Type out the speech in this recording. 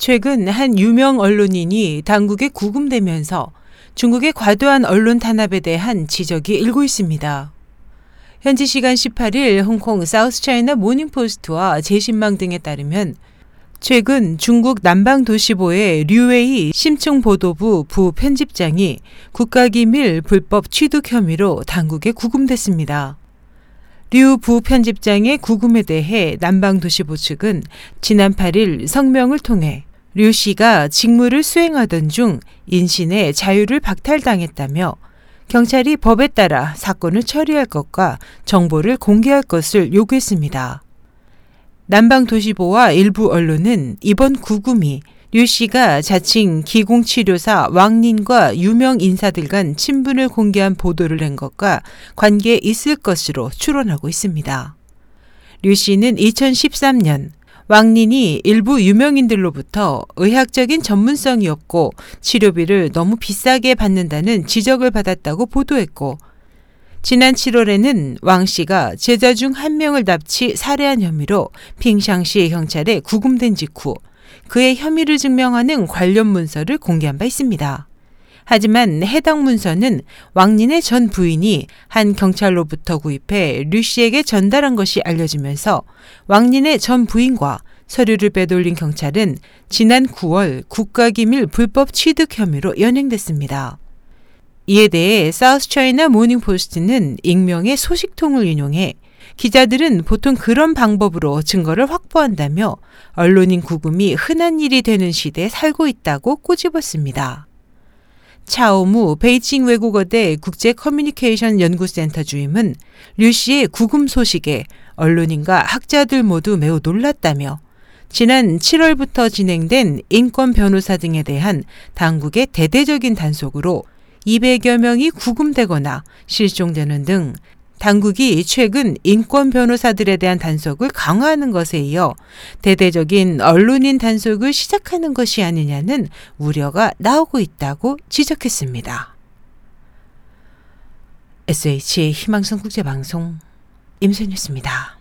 최근 한 유명 언론인이 당국에 구금되면서 중국의 과도한 언론 탄압에 대한 지적이 일고 있습니다. 현지 시간 18일 홍콩 사우스차이나 모닝포스트와 제신망 등에 따르면 최근 중국 남방 도시보의 류웨이 심층보도부 부편집장이 국가기밀 불법 취득 혐의로 당국에 구금됐습니다. 류 부편집장의 구금에 대해 남방 도시보 측은 지난 8일 성명을 통해 류 씨가 직무를 수행하던 중 인신의 자유를 박탈당했다며 경찰이 법에 따라 사건을 처리할 것과 정보를 공개할 것을 요구했습니다. 남방도시보와 일부 언론은 이번 구금이 류 씨가 자칭 기공치료사 왕린과 유명 인사들 간 친분을 공개한 보도를 한 것과 관계 있을 것으로 추론하고 있습니다. 류 씨는 2013년 왕린이 일부 유명인들로부터 의학적인 전문성이 없고 치료비를 너무 비싸게 받는다는 지적을 받았다고 보도했고 지난 7월에는 왕 씨가 제자 중 한 명을 납치 살해한 혐의로 핑샹시 경찰에 구금된 직후 그의 혐의를 증명하는 관련 문서를 공개한 바 있습니다. 하지만 해당 문서는 왕린의 전 부인이 한 경찰로부터 구입해 류 씨에게 전달한 것이 알려지면서 왕린의 전 부인과 서류를 빼돌린 경찰은 지난 9월 국가기밀 불법 취득 혐의로 연행됐습니다. 이에 대해 사우스차이나 모닝포스트는 익명의 소식통을 인용해 기자들은 보통 그런 방법으로 증거를 확보한다며 언론인 구금이 흔한 일이 되는 시대에 살고 있다고 꼬집었습니다. 차오무 베이징 외국어대 국제 커뮤니케이션 연구센터 주임은 류 씨의 구금 소식에 언론인과 학자들 모두 매우 놀랐다며 지난 7월부터 진행된 인권 변호사 등에 대한 당국의 대대적인 단속으로 200여 명이 구금되거나 실종되는 등 당국이 최근 인권 변호사들에 대한 단속을 강화하는 것에 이어 대대적인 언론인 단속을 시작하는 것이 아니냐는 우려가 나오고 있다고 지적했습니다. SH 희망성 국제방송 임선유입니다.